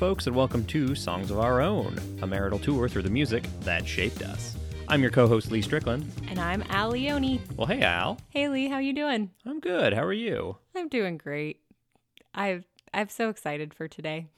folks, and welcome to Songs of Our Own, a marital tour through the music that shaped us. I'm your co-host Lee Strickland. And I'm Al Leone. Well, hey Al. Hey Lee, how you doing? I'm good. How are you? I'm doing great. I've I'm so excited for today.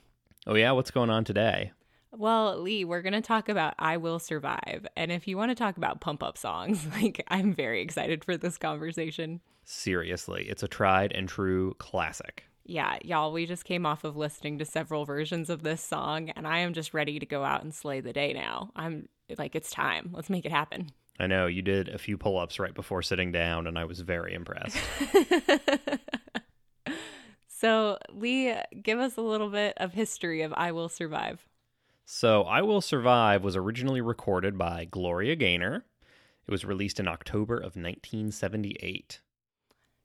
Oh yeah, what's going on today? Well, Lee, we're going to talk about I Will Survive. And if you want to talk about pump up songs, like I'm very excited for this conversation. Seriously, it's a tried and true classic. Yeah, y'all, we just came off of listening to several versions of this song, and I am just ready to go out and slay the day now. I'm like, it's time. Let's make it happen. I know you did a few pull ups right before sitting down, and I was very impressed. so, Lee, give us a little bit of history of I Will Survive. So, I Will Survive was originally recorded by Gloria Gaynor. It was released in October of 1978.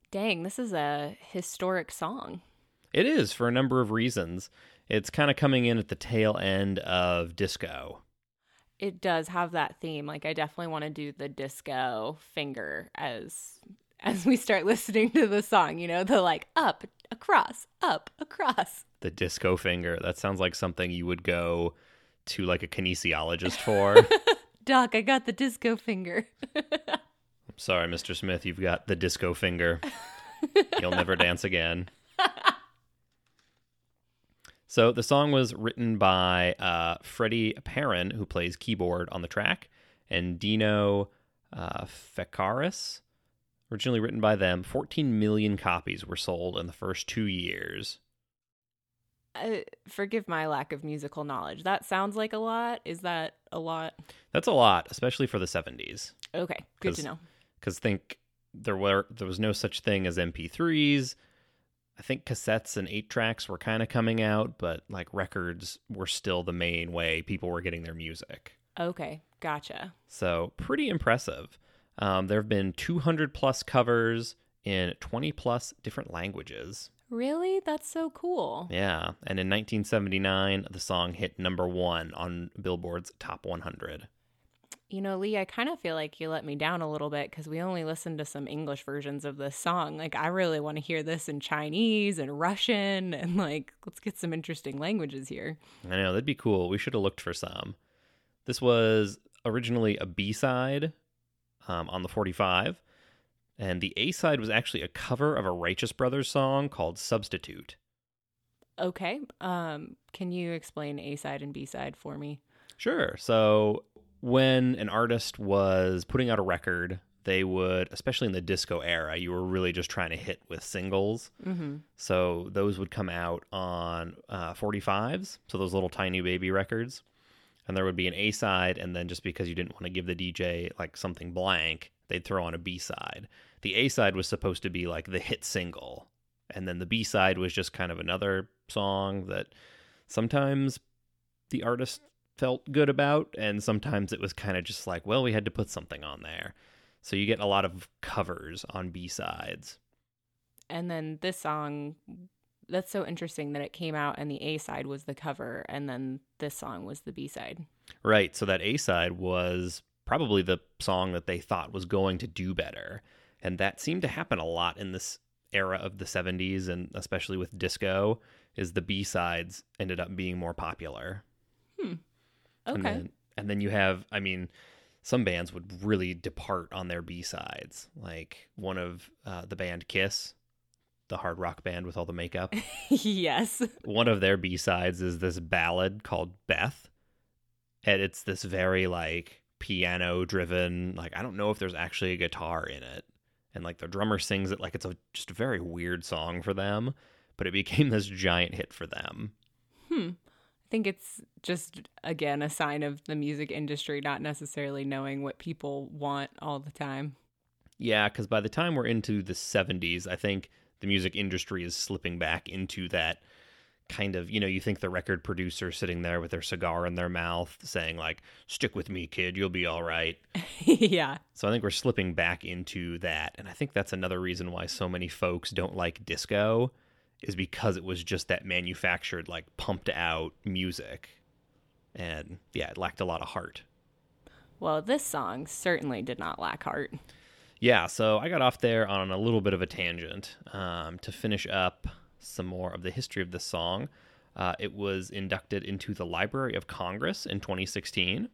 Dang, this is a historic song. It is for a number of reasons. It's kind of coming in at the tail end of disco. It does have that theme. Like I definitely want to do the disco finger as as we start listening to the song, you know, the like up, across, up, across. The disco finger. That sounds like something you would go to like a kinesiologist for. Doc, I got the disco finger. Sorry, Mr. Smith, you've got the disco finger. You'll never dance again. So the song was written by uh, Freddie Perren, who plays keyboard on the track, and Dino uh, Fekaris. Originally written by them, 14 million copies were sold in the first two years. Uh, forgive my lack of musical knowledge. That sounds like a lot. Is that a lot? That's a lot, especially for the 70s. Okay, good to know because think there were there was no such thing as MP3s. I think cassettes and eight tracks were kind of coming out, but like records were still the main way people were getting their music. Okay, gotcha. So pretty impressive. Um, there have been 200 plus covers in 20 plus different languages. Really? That's so cool. Yeah. And in 1979, the song hit number one on Billboard's Top 100. You know, Lee, I kind of feel like you let me down a little bit because we only listened to some English versions of this song. Like, I really want to hear this in Chinese and Russian and, like, let's get some interesting languages here. I know, that'd be cool. We should have looked for some. This was originally a B side um, on the 45, and the A side was actually a cover of a Righteous Brothers song called Substitute. Okay. Um, can you explain A side and B side for me? Sure. So when an artist was putting out a record, they would, especially in the disco era, you were really just trying to hit with singles. Mm-hmm. So those would come out on uh, 45s, so those little tiny baby records. And there would be an A side, and then just because you didn't want to give the DJ like something blank, they'd throw on a B side. The A side was supposed to be like the hit single, and then the B side was just kind of another song that sometimes the artist felt good about, and sometimes it was kind of just like, well, we had to put something on there. So you get a lot of covers on B sides. And then this song, that's so interesting that it came out and the A side was the cover, and then this song was the B side. Right. So that A side was probably the song that they thought was going to do better. And that seemed to happen a lot in this era of the 70s, and especially with disco, is the B sides ended up being more popular. Okay. And then, and then you have, I mean, some bands would really depart on their B sides. Like one of uh, the band Kiss, the hard rock band with all the makeup. yes. One of their B sides is this ballad called Beth. And it's this very like piano driven, like, I don't know if there's actually a guitar in it. And like the drummer sings it like it's a just a very weird song for them, but it became this giant hit for them. Hmm. I think it's just, again, a sign of the music industry not necessarily knowing what people want all the time. Yeah, because by the time we're into the 70s, I think the music industry is slipping back into that kind of, you know, you think the record producer sitting there with their cigar in their mouth saying, like, stick with me, kid, you'll be all right. yeah. So I think we're slipping back into that. And I think that's another reason why so many folks don't like disco is because it was just that manufactured, like pumped out music. And yeah, it lacked a lot of heart. Well, this song certainly did not lack heart. Yeah, so I got off there on a little bit of a tangent um, to finish up some more of the history of this song. Uh, it was inducted into the Library of Congress in 2016.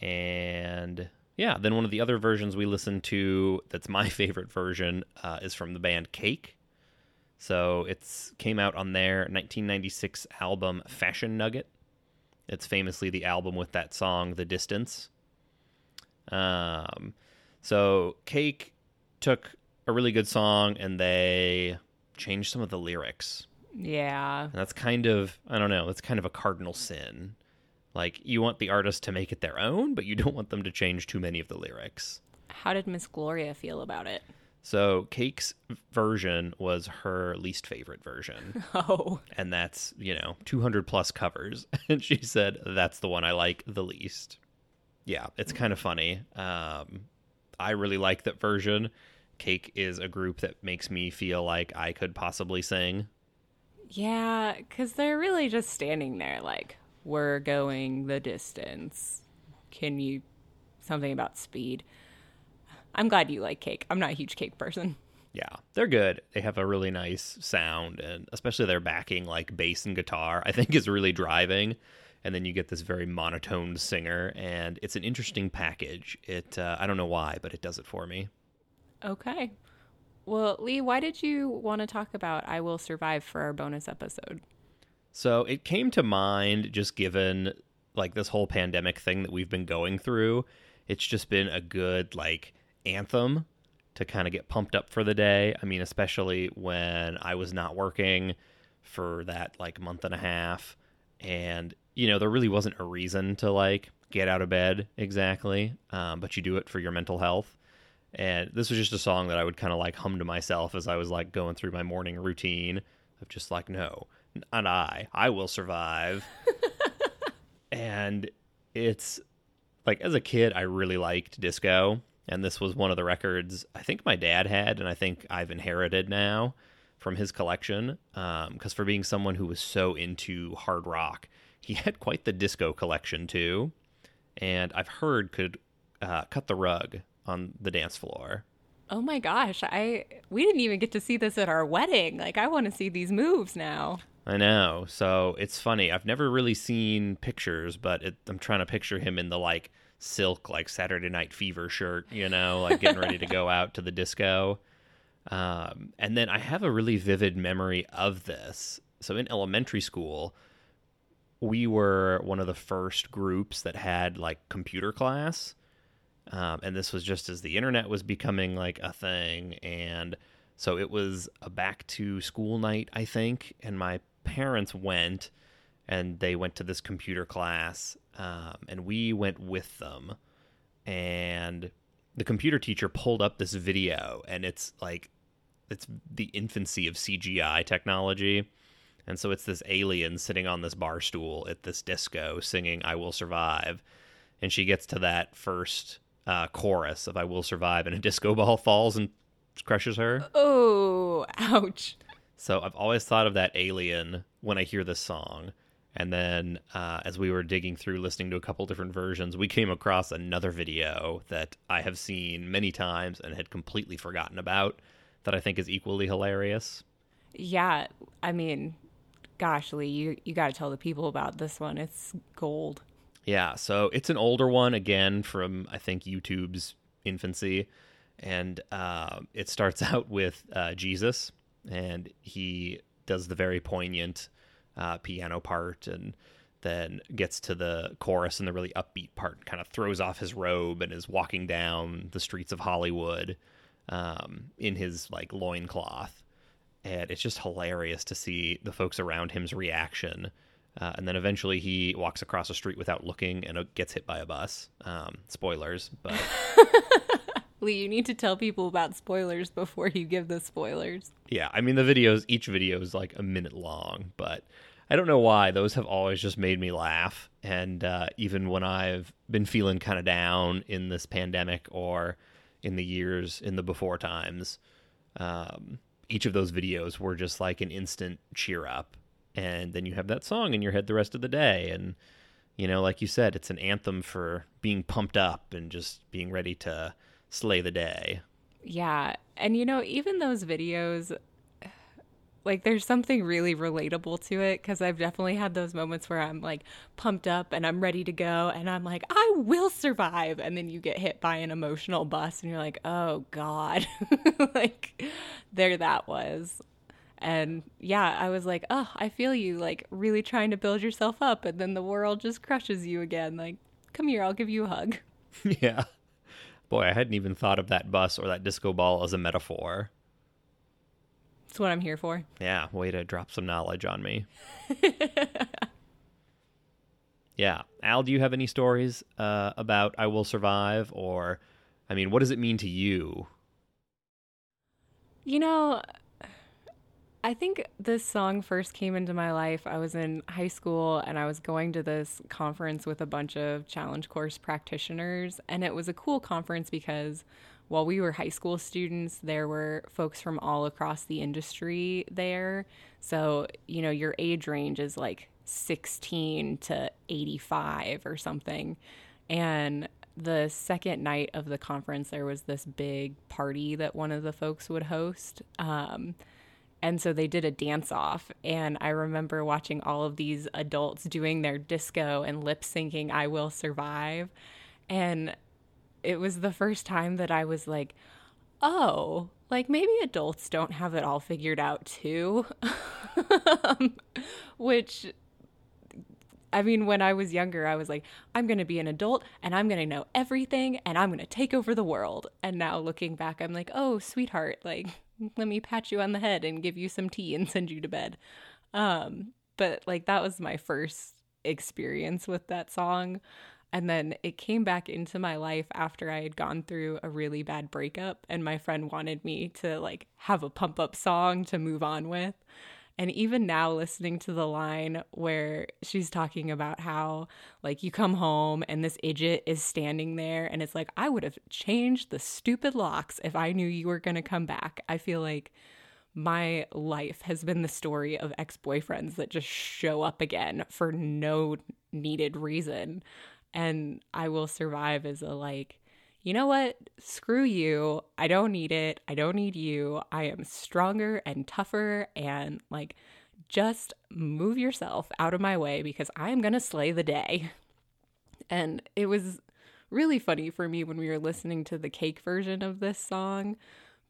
And yeah, then one of the other versions we listened to that's my favorite version uh, is from the band Cake. So it's came out on their 1996 album Fashion Nugget. It's famously the album with that song The Distance. Um, so Cake took a really good song and they changed some of the lyrics. Yeah. And that's kind of I don't know, that's kind of a cardinal sin. Like you want the artist to make it their own, but you don't want them to change too many of the lyrics. How did Miss Gloria feel about it? So Cake's version was her least favorite version. Oh. and that's, you know, 200 plus covers. And she said that's the one I like the least. Yeah, it's kind of funny. Um, I really like that version. Cake is a group that makes me feel like I could possibly sing. Yeah, because they're really just standing there like, we're going the distance. Can you. Something about speed. I'm glad you like cake. I'm not a huge cake person. Yeah, they're good. They have a really nice sound, and especially their backing, like bass and guitar, I think is really driving. And then you get this very monotone singer, and it's an interesting package. It uh, I don't know why, but it does it for me. Okay. Well, Lee, why did you want to talk about I Will Survive for our bonus episode? So it came to mind just given like this whole pandemic thing that we've been going through. It's just been a good like anthem to kind of get pumped up for the day. I mean, especially when I was not working for that like month and a half and you know, there really wasn't a reason to like get out of bed exactly, um, but you do it for your mental health. And this was just a song that I would kind of like hum to myself as I was like going through my morning routine of just like, no, not I, I will survive. and it's like as a kid, I really liked disco. And this was one of the records I think my dad had, and I think I've inherited now from his collection. Because um, for being someone who was so into hard rock, he had quite the disco collection too. And I've heard could uh, cut the rug on the dance floor. Oh my gosh, I we didn't even get to see this at our wedding. Like I want to see these moves now. I know. So it's funny. I've never really seen pictures, but it, I'm trying to picture him in the like silk, like Saturday Night Fever shirt, you know, like getting ready to go out to the disco. Um, and then I have a really vivid memory of this. So in elementary school, we were one of the first groups that had like computer class. Um, and this was just as the internet was becoming like a thing. And so it was a back to school night, I think. And my parents went and they went to this computer class. Um, and we went with them. And the computer teacher pulled up this video, and it's like, it's the infancy of CGI technology. And so it's this alien sitting on this bar stool at this disco singing I Will Survive. And she gets to that first uh, chorus of I Will Survive, and a disco ball falls and crushes her. Oh, ouch. So I've always thought of that alien when I hear this song. And then uh, as we were digging through listening to a couple different versions, we came across another video that I have seen many times and had completely forgotten about that I think is equally hilarious. Yeah, I mean, gosh, Lee, you, you got to tell the people about this one. It's gold. Yeah, so it's an older one again from I think YouTube's infancy, and uh, it starts out with uh, Jesus, and he does the very poignant uh, piano part, and then gets to the chorus and the really upbeat part, kind of throws off his robe and is walking down the streets of Hollywood um, in his like loincloth. And it's just hilarious to see the folks around him's reaction uh, and then eventually he walks across a street without looking and uh, gets hit by a bus. Um, spoilers, but Lee, you need to tell people about spoilers before you give the spoilers. yeah, I mean the videos. Each video is like a minute long, but I don't know why those have always just made me laugh. And uh, even when I've been feeling kind of down in this pandemic or in the years in the before times, um, each of those videos were just like an instant cheer up and then you have that song in your head the rest of the day and you know like you said it's an anthem for being pumped up and just being ready to slay the day Yeah. And you know, even those videos like there's something really relatable to it because I've definitely had those moments where I'm like pumped up and I'm ready to go and I'm like, I will survive. And then you get hit by an emotional bus and you're like, oh God. like there that was. And yeah, I was like, oh, I feel you, like really trying to build yourself up. And then the world just crushes you again. Like, come here, I'll give you a hug. yeah. Boy, I hadn't even thought of that bus or that disco ball as a metaphor. That's what I'm here for. Yeah, way to drop some knowledge on me. yeah. Al, do you have any stories uh, about I Will Survive? Or, I mean, what does it mean to you? You know, I think this song first came into my life. I was in high school and I was going to this conference with a bunch of challenge course practitioners. And it was a cool conference because while we were high school students, there were folks from all across the industry there. So, you know, your age range is like 16 to 85 or something. And the second night of the conference, there was this big party that one of the folks would host. Um, and so they did a dance off. And I remember watching all of these adults doing their disco and lip syncing I Will Survive. And it was the first time that I was like, oh, like maybe adults don't have it all figured out too. Which, I mean, when I was younger, I was like, I'm going to be an adult and I'm going to know everything and I'm going to take over the world. And now looking back, I'm like, oh, sweetheart, like, let me pat you on the head and give you some tea and send you to bed. Um, but like, that was my first experience with that song. And then it came back into my life after I had gone through a really bad breakup and my friend wanted me to like have a pump up song to move on with. And even now, listening to the line where she's talking about how, like, you come home and this idiot is standing there, and it's like, I would have changed the stupid locks if I knew you were going to come back. I feel like my life has been the story of ex boyfriends that just show up again for no needed reason and I will survive as a like, you know what? Screw you. I don't need it. I don't need you. I am stronger and tougher and like just move yourself out of my way because I'm going to slay the day. And it was really funny for me when we were listening to the cake version of this song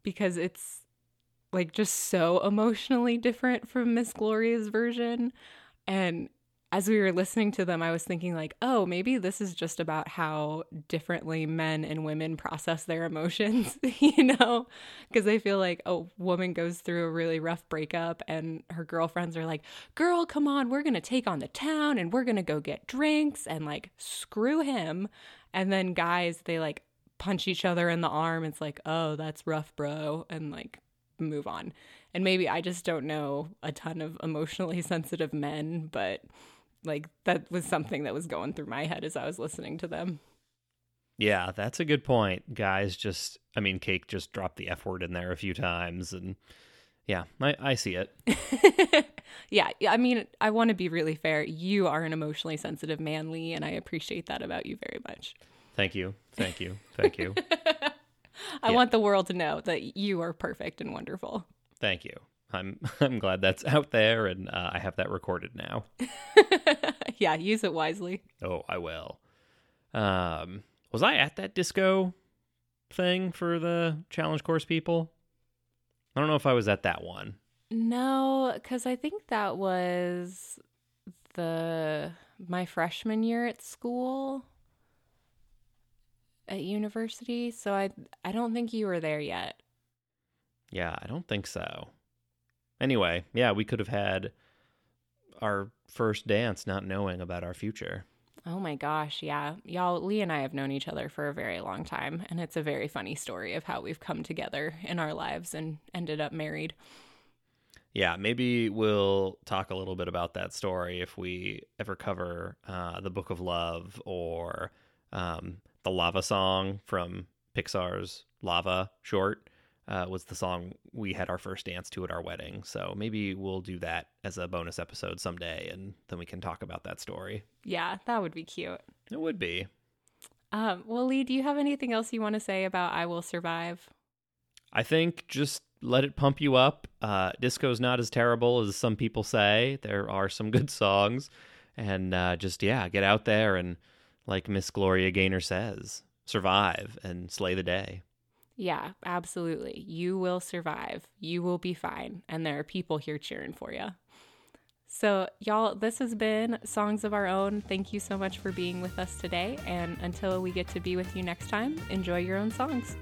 because it's like just so emotionally different from Miss Gloria's version. And as we were listening to them, I was thinking, like, oh, maybe this is just about how differently men and women process their emotions, you know? Because I feel like a woman goes through a really rough breakup and her girlfriends are like, girl, come on, we're going to take on the town and we're going to go get drinks and like screw him. And then guys, they like punch each other in the arm. It's like, oh, that's rough, bro. And like move on. And maybe I just don't know a ton of emotionally sensitive men, but like that was something that was going through my head as I was listening to them. Yeah, that's a good point. Guys just I mean Cake just dropped the F word in there a few times and yeah, I, I see it. yeah, I mean, I want to be really fair. You are an emotionally sensitive man, Lee, and I appreciate that about you very much. Thank you. Thank you. Thank you. I yeah. want the world to know that you are perfect and wonderful. Thank you. I'm I'm glad that's out there, and uh, I have that recorded now. yeah, use it wisely. Oh, I will. Um, was I at that disco thing for the challenge course people? I don't know if I was at that one. No, because I think that was the my freshman year at school at university. So I I don't think you were there yet. Yeah, I don't think so. Anyway, yeah, we could have had our first dance not knowing about our future. Oh my gosh, yeah. Y'all, Lee and I have known each other for a very long time, and it's a very funny story of how we've come together in our lives and ended up married. Yeah, maybe we'll talk a little bit about that story if we ever cover uh, the Book of Love or um, the Lava Song from Pixar's Lava short uh, was the song we had our first dance to at our wedding. So maybe we'll do that as a bonus episode someday, and then we can talk about that story. Yeah, that would be cute. It would be. Um, well, Lee, do you have anything else you want to say about I Will Survive? I think just let it pump you up. Uh, disco's not as terrible as some people say. There are some good songs, and uh, just yeah, get out there and like Miss Gloria Gaynor says, survive and slay the day. Yeah, absolutely. You will survive. You will be fine, and there are people here cheering for you. So, y'all, this has been Songs of Our Own. Thank you so much for being with us today. And until we get to be with you next time, enjoy your own songs.